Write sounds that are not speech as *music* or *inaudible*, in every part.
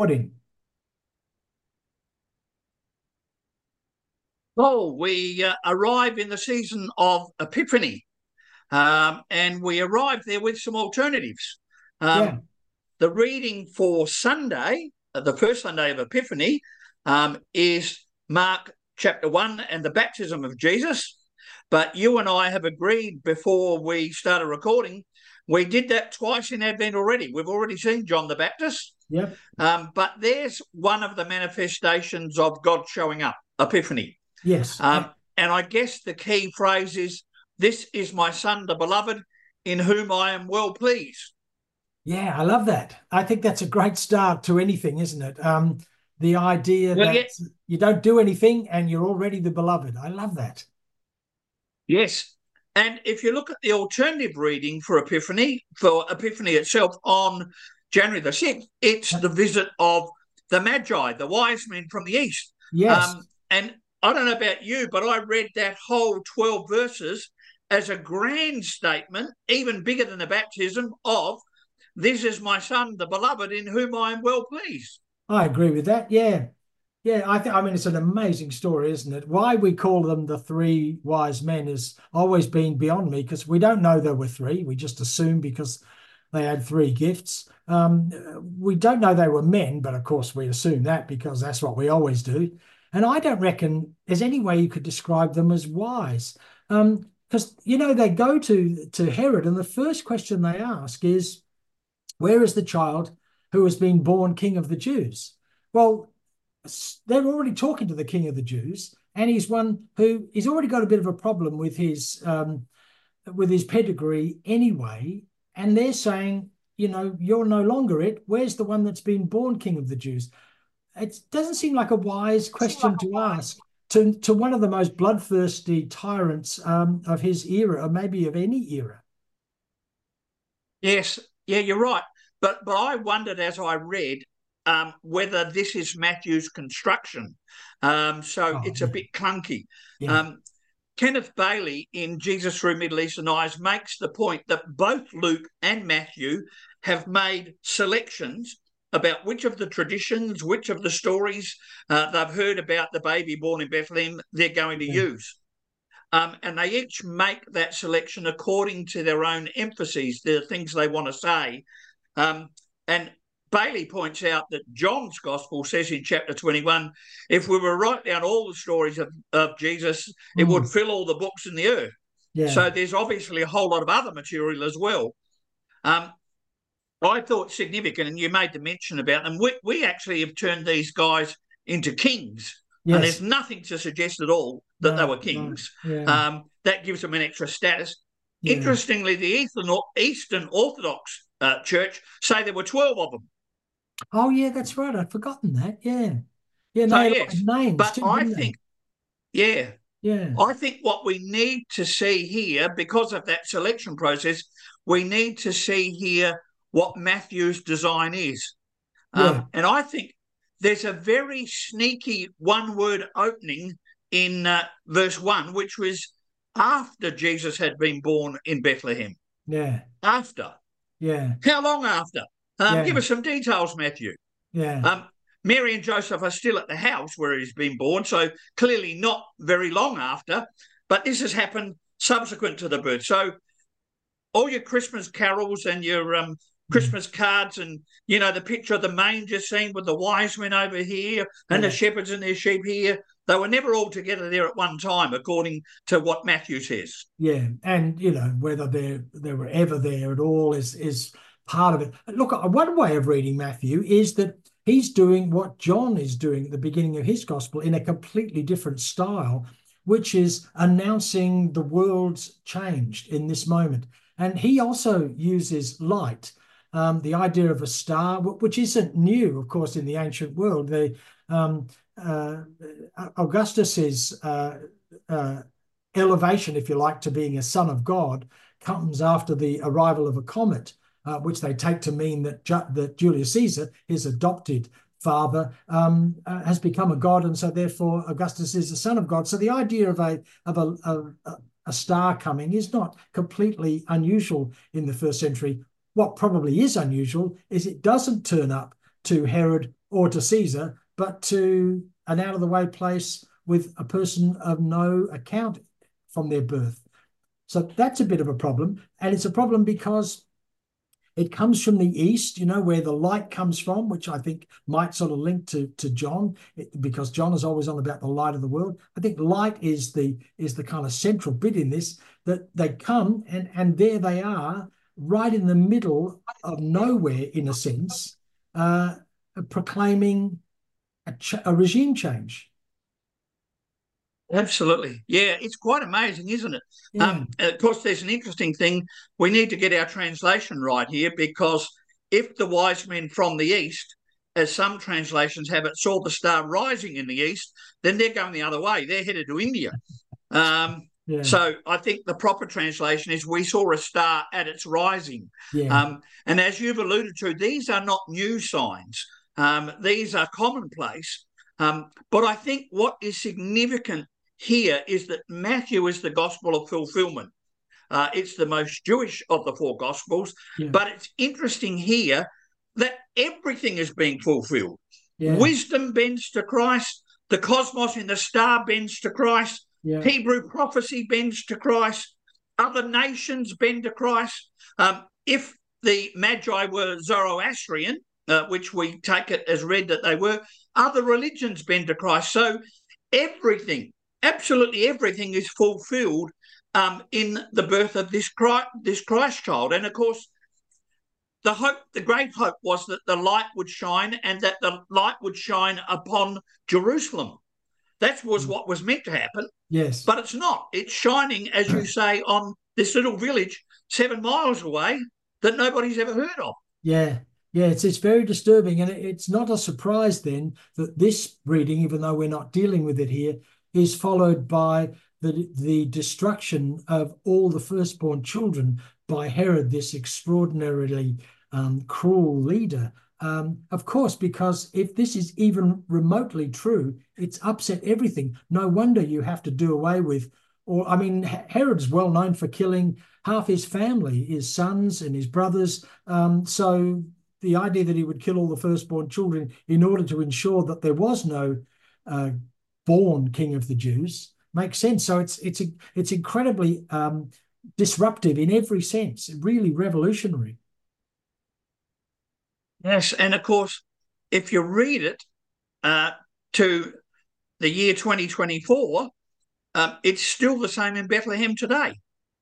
recording? Oh, we uh, arrive in the season of Epiphany, um, and we arrive there with some alternatives. Um, yeah. The reading for Sunday, uh, the first Sunday of Epiphany, um, is Mark chapter 1 and the baptism of Jesus. But you and I have agreed before we started recording, we did that twice in Advent already. We've already seen John the Baptist. Yep. Um, but there's one of the manifestations of God showing up, Epiphany. Yes. Um, and I guess the key phrase is, This is my son, the beloved, in whom I am well pleased. Yeah, I love that. I think that's a great start to anything, isn't it? Um, the idea well, that yeah. you don't do anything and you're already the beloved. I love that. Yes. And if you look at the alternative reading for Epiphany, for Epiphany itself on January the 6th, it's the visit of the Magi, the wise men from the East. Yes. Um, and I don't know about you, but I read that whole 12 verses as a grand statement, even bigger than the baptism, of this is my son, the beloved, in whom I am well pleased. I agree with that. Yeah. Yeah, I think I mean it's an amazing story, isn't it? Why we call them the three wise men has always been beyond me because we don't know there were three. We just assume because they had three gifts. Um, we don't know they were men, but of course we assume that because that's what we always do. And I don't reckon there's any way you could describe them as wise. Because, um, you know, they go to, to Herod, and the first question they ask is, Where is the child who has been born king of the Jews? Well, they're already talking to the king of the Jews, and he's one who he's already got a bit of a problem with his um, with his pedigree anyway. And they're saying, you know, you're no longer it. Where's the one that's been born king of the Jews? it doesn't seem like a wise question to ask to, to one of the most bloodthirsty tyrants um, of his era, or maybe of any era. Yes, yeah, you're right. But but I wondered as I read um, whether this is Matthew's construction. Um, so oh, it's yeah. a bit clunky. Yeah. Um, Kenneth Bailey in Jesus Through Middle Eastern Eyes makes the point that both Luke and Matthew have made selections about which of the traditions, which of the stories uh, they've heard about the baby born in Bethlehem they're going to yeah. use. Um, and they each make that selection according to their own emphases, the things they want to say. Um, and Bailey points out that John's gospel says in chapter 21 if we were to write down all the stories of, of Jesus, mm. it would mm. fill all the books in the earth. Yeah. So there's obviously a whole lot of other material as well. Um, I thought significant, and you made the mention about them. We, we actually have turned these guys into kings, yes. and there's nothing to suggest at all that no, they were kings. No. Yeah. Um, that gives them an extra status. Yeah. Interestingly, the Eastern, Eastern Orthodox uh, Church say there were 12 of them. Oh, yeah, that's right. I'd forgotten that. Yeah. Yeah, so, yes. names. But too, I think, they? yeah. Yeah. I think what we need to see here, because of that selection process, we need to see here what Matthew's design is. Yeah. Um, and I think there's a very sneaky one word opening in uh, verse one, which was after Jesus had been born in Bethlehem. Yeah. After. Yeah. How long after? Um, yeah. Give us some details, Matthew. Yeah. Um, Mary and Joseph are still at the house where he's been born, so clearly not very long after. But this has happened subsequent to the birth. So all your Christmas carols and your um, Christmas cards and you know the picture of the manger scene with the wise men over here and yeah. the shepherds and their sheep here. They were never all together there at one time, according to what Matthew says. Yeah, and you know whether they they were ever there at all is is part of it. Look, one way of reading Matthew is that he's doing what John is doing at the beginning of his gospel in a completely different style, which is announcing the world's changed in this moment. And he also uses light um, the idea of a star, which isn't new, of course, in the ancient world. The um, uh, Augustus's uh, uh, elevation, if you like, to being a son of God comes after the arrival of a comet, uh, which they take to mean that, Ju that Julius Caesar, his adopted father, um, uh, has become a god, and so therefore Augustus is the son of God. So the idea of a of a, a, a star coming is not completely unusual in the first century what probably is unusual is it doesn't turn up to Herod or to Caesar, but to an out of the way place with a person of no account from their birth. So that's a bit of a problem. And it's a problem because it comes from the east, you know, where the light comes from, which I think might sort of link to, to John, because John is always on about the light of the world. I think light is the is the kind of central bit in this, that they come and, and there they are, right in the middle of nowhere, in a sense, uh, proclaiming a, a regime change. Absolutely. Yeah, it's quite amazing, isn't it? Yeah. Um, of course, there's an interesting thing. We need to get our translation right here because if the wise men from the east, as some translations have it, saw the star rising in the east, then they're going the other way. They're headed to India. Um, yeah. So I think the proper translation is we saw a star at its rising. Yeah. Um, and as you've alluded to, these are not new signs. Um, these are commonplace. Um, but I think what is significant here is that Matthew is the gospel of fulfillment. Uh, it's the most Jewish of the four gospels, yeah. but it's interesting here that everything is being fulfilled. Yeah. Wisdom bends to Christ, the cosmos in the star bends to Christ, yeah. Hebrew prophecy bends to Christ, other nations bend to Christ. Um, if the Magi were Zoroastrian, uh, which we take it as read that they were, other religions bend to Christ. So everything absolutely everything is fulfilled um, in the birth of this Christ, this Christ child. And of course, the hope, the great hope was that the light would shine and that the light would shine upon Jerusalem. That was what was meant to happen. Yes. But it's not. It's shining, as you *clears throat* say, on this little village seven miles away that nobody's ever heard of. Yeah. Yeah, it's it's very disturbing, and it's not a surprise then that this reading, even though we're not dealing with it here, is followed by the, the destruction of all the firstborn children by Herod, this extraordinarily um, cruel leader. Um, of course, because if this is even remotely true, it's upset everything. No wonder you have to do away with, or I mean, Herod's well known for killing half his family, his sons and his brothers. Um, so the idea that he would kill all the firstborn children in order to ensure that there was no uh, born king of the Jews makes sense. So it's it's it's incredibly um, disruptive in every sense, really revolutionary. Yes, and of course, if you read it uh, to the year 2024, um, it's still the same in Bethlehem today.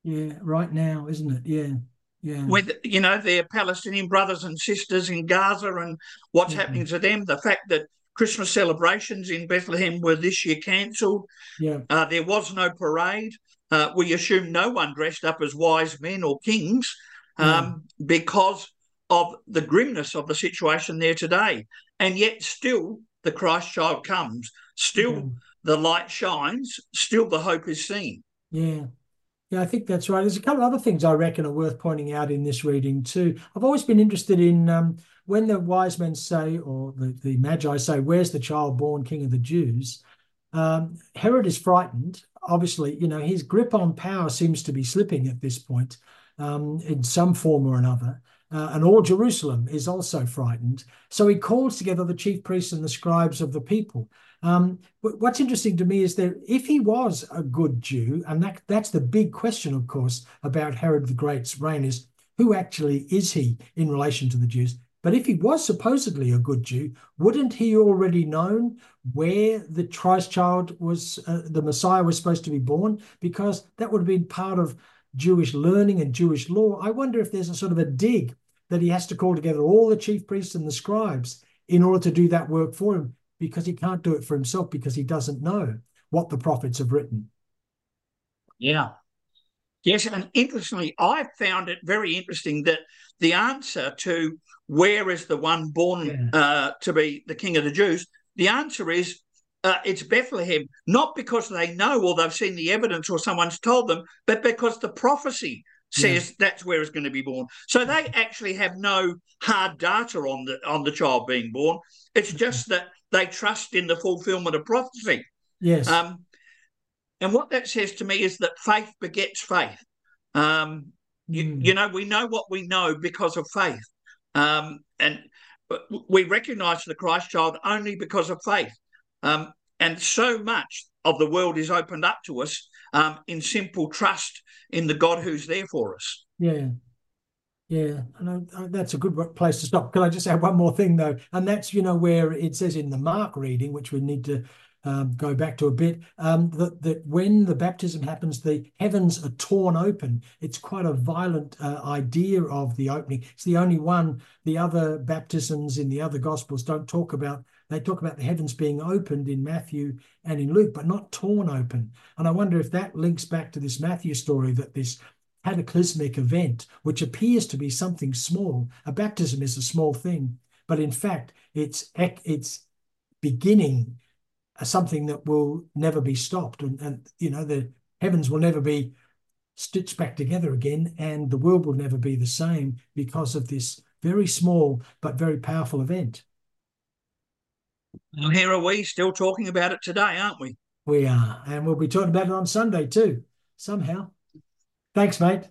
Yeah, right now, isn't it? Yeah. Yeah. With you know their Palestinian brothers and sisters in Gaza and what's yeah. happening to them, the fact that Christmas celebrations in Bethlehem were this year cancelled. Yeah. Uh, there was no parade. Uh, we assume no one dressed up as wise men or kings um, yeah. because of the grimness of the situation there today. And yet, still, the Christ child comes, still, yeah. the light shines, still, the hope is seen. Yeah. Yeah, I think that's right. There's a couple of other things I reckon are worth pointing out in this reading too. I've always been interested in um, when the wise men say, or the, the magi say, Where's the child born king of the Jews? Um, Herod is frightened. Obviously, you know, his grip on power seems to be slipping at this point um, in some form or another. Uh, and all Jerusalem is also frightened. So he calls together the chief priests and the scribes of the people. Um, what's interesting to me is that if he was a good Jew, and that, that's the big question, of course, about Herod the Great's reign is who actually is he in relation to the Jews? But if he was supposedly a good Jew, wouldn't he already known where the Christ child was, uh, the Messiah was supposed to be born? Because that would have been part of Jewish learning and Jewish law. I wonder if there's a sort of a dig that he has to call together all the chief priests and the scribes in order to do that work for him, because he can't do it for himself because he doesn't know what the prophets have written. Yeah. Yes, and interestingly, I found it very interesting that the answer to where is the one born yeah. uh, to be the king of the Jews, the answer is uh, it's Bethlehem, not because they know or they've seen the evidence or someone's told them, but because the prophecy says yeah. that's where it's going to be born. So they actually have no hard data on the on the child being born. It's just that they trust in the fulfillment of prophecy. Yes. Um, and what that says to me is that faith begets faith. Um, you, mm. you, know, we know what we know because of faith. Um, and we recognize the Christ child only because of faith. Um, and so much of the world is opened up to us um, in simple trust in the God who's there for us. Yeah. Yeah, and I, I, that's a good place to stop. Can I just add one more thing though? And that's you know where it says in the Mark reading, which we need to um, go back to a bit, um, that, that when the baptism happens, the heavens are torn open. It's quite a violent uh, idea of the opening. It's the only one. The other baptisms in the other Gospels don't talk about. They talk about the heavens being opened in Matthew and in Luke, but not torn open. And I wonder if that links back to this Matthew story that this cataclysmic event, which appears to be something small. A baptism is a small thing, but in fact, it's it's beginning something that will never be stopped, and, and you know the heavens will never be stitched back together again, and the world will never be the same because of this very small but very powerful event. And here are we still talking about it today, aren't we? We are, and we'll be talking about it on Sunday too, somehow. Thanks, mate.